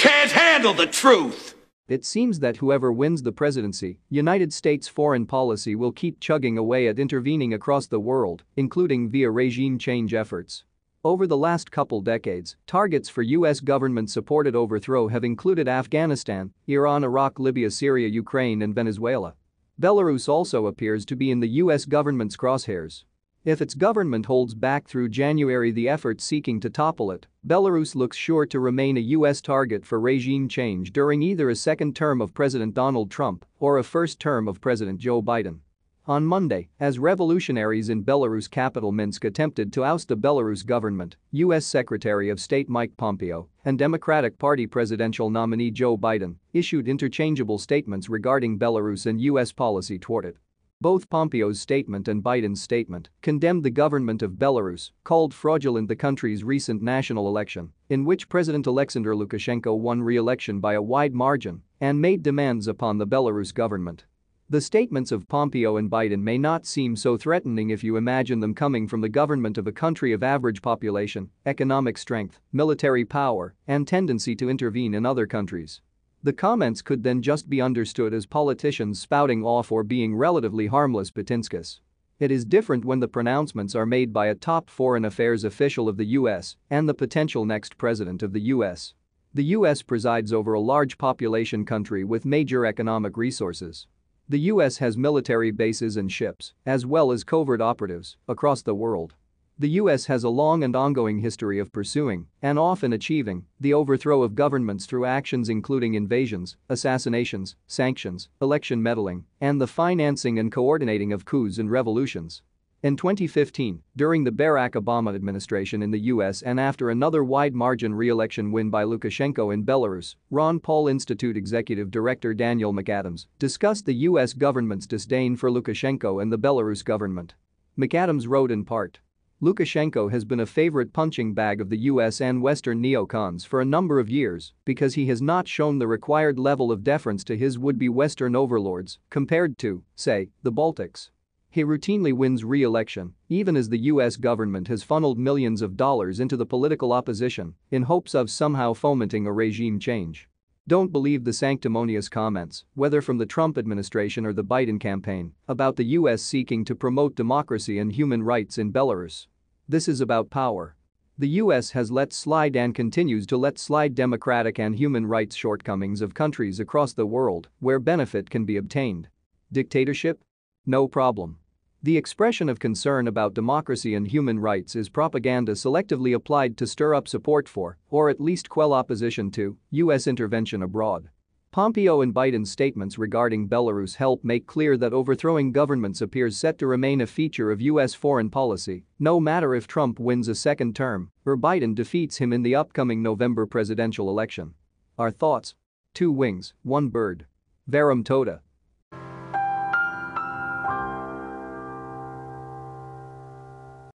can't handle the truth. It seems that whoever wins the presidency, United States foreign policy will keep chugging away at intervening across the world, including via regime change efforts. Over the last couple decades, targets for U.S. government-supported overthrow have included Afghanistan, Iran, Iraq, Libya, Syria, Ukraine and Venezuela. Belarus also appears to be in the U.S. government's crosshairs. If its government holds back through January the efforts seeking to topple it, Belarus looks sure to remain a U.S. target for regime change during either a second term of President Donald Trump or a first term of President Joe Biden. On Monday, as revolutionaries in Belarus capital Minsk attempted to oust the Belarus government, U.S. Secretary of State Mike Pompeo and Democratic Party presidential nominee Joe Biden issued interchangeable statements regarding Belarus and U.S. policy toward it. Both Pompeo's statement and Biden's statement condemned the government of Belarus, called fraudulent the country's recent national election, in which President Alexander Lukashenko won re-election by a wide margin, and made demands upon the Belarus government. The statements of Pompeo and Biden may not seem so threatening if you imagine them coming from the government of a country of average population, economic strength, military power, and tendency to intervene in other countries. The comments could then just be understood as politicians spouting off or being relatively harmless Putinskas. It is different when the pronouncements are made by a top foreign affairs official of the US and the potential next president of the US. The US presides over a large population country with major economic resources. The US has military bases and ships, as well as covert operatives, across the world. The US has a long and ongoing history of pursuing, and often achieving, the overthrow of governments through actions including invasions, assassinations, sanctions, election meddling, and the financing and coordinating of coups and revolutions. In 2015, during the Barack Obama administration in the US and after another wide margin re-election win by Lukashenko in Belarus, Ron Paul Institute Executive Director Daniel McAdams discussed the US government's disdain for Lukashenko and the Belarus government. McAdams wrote in part, Lukashenko has been a favorite punching bag of the US and Western neocons for a number of years because he has not shown the required level of deference to his would-be Western overlords compared to, say, the Baltics. He routinely wins re-election, even as the US government has funneled millions of dollars into the political opposition in hopes of somehow fomenting a regime change. Don't believe the sanctimonious comments, whether from the Trump administration or the Biden campaign, about the US seeking to promote democracy and human rights in Belarus. This is about power. The US has let slide and continues to let slide democratic and human rights shortcomings of countries across the world where benefit can be obtained. Dictatorship? No problem. The expression of concern about democracy and human rights is propaganda selectively applied to stir up support for, or at least quell opposition to, US intervention abroad. Pompeo and Biden's statements regarding Belarus help make clear that overthrowing governments appears set to remain a feature of U.S. foreign policy, no matter if Trump wins a second term or Biden defeats him in the upcoming November presidential election. Our thoughts? Two wings, one bird. Varam Toda.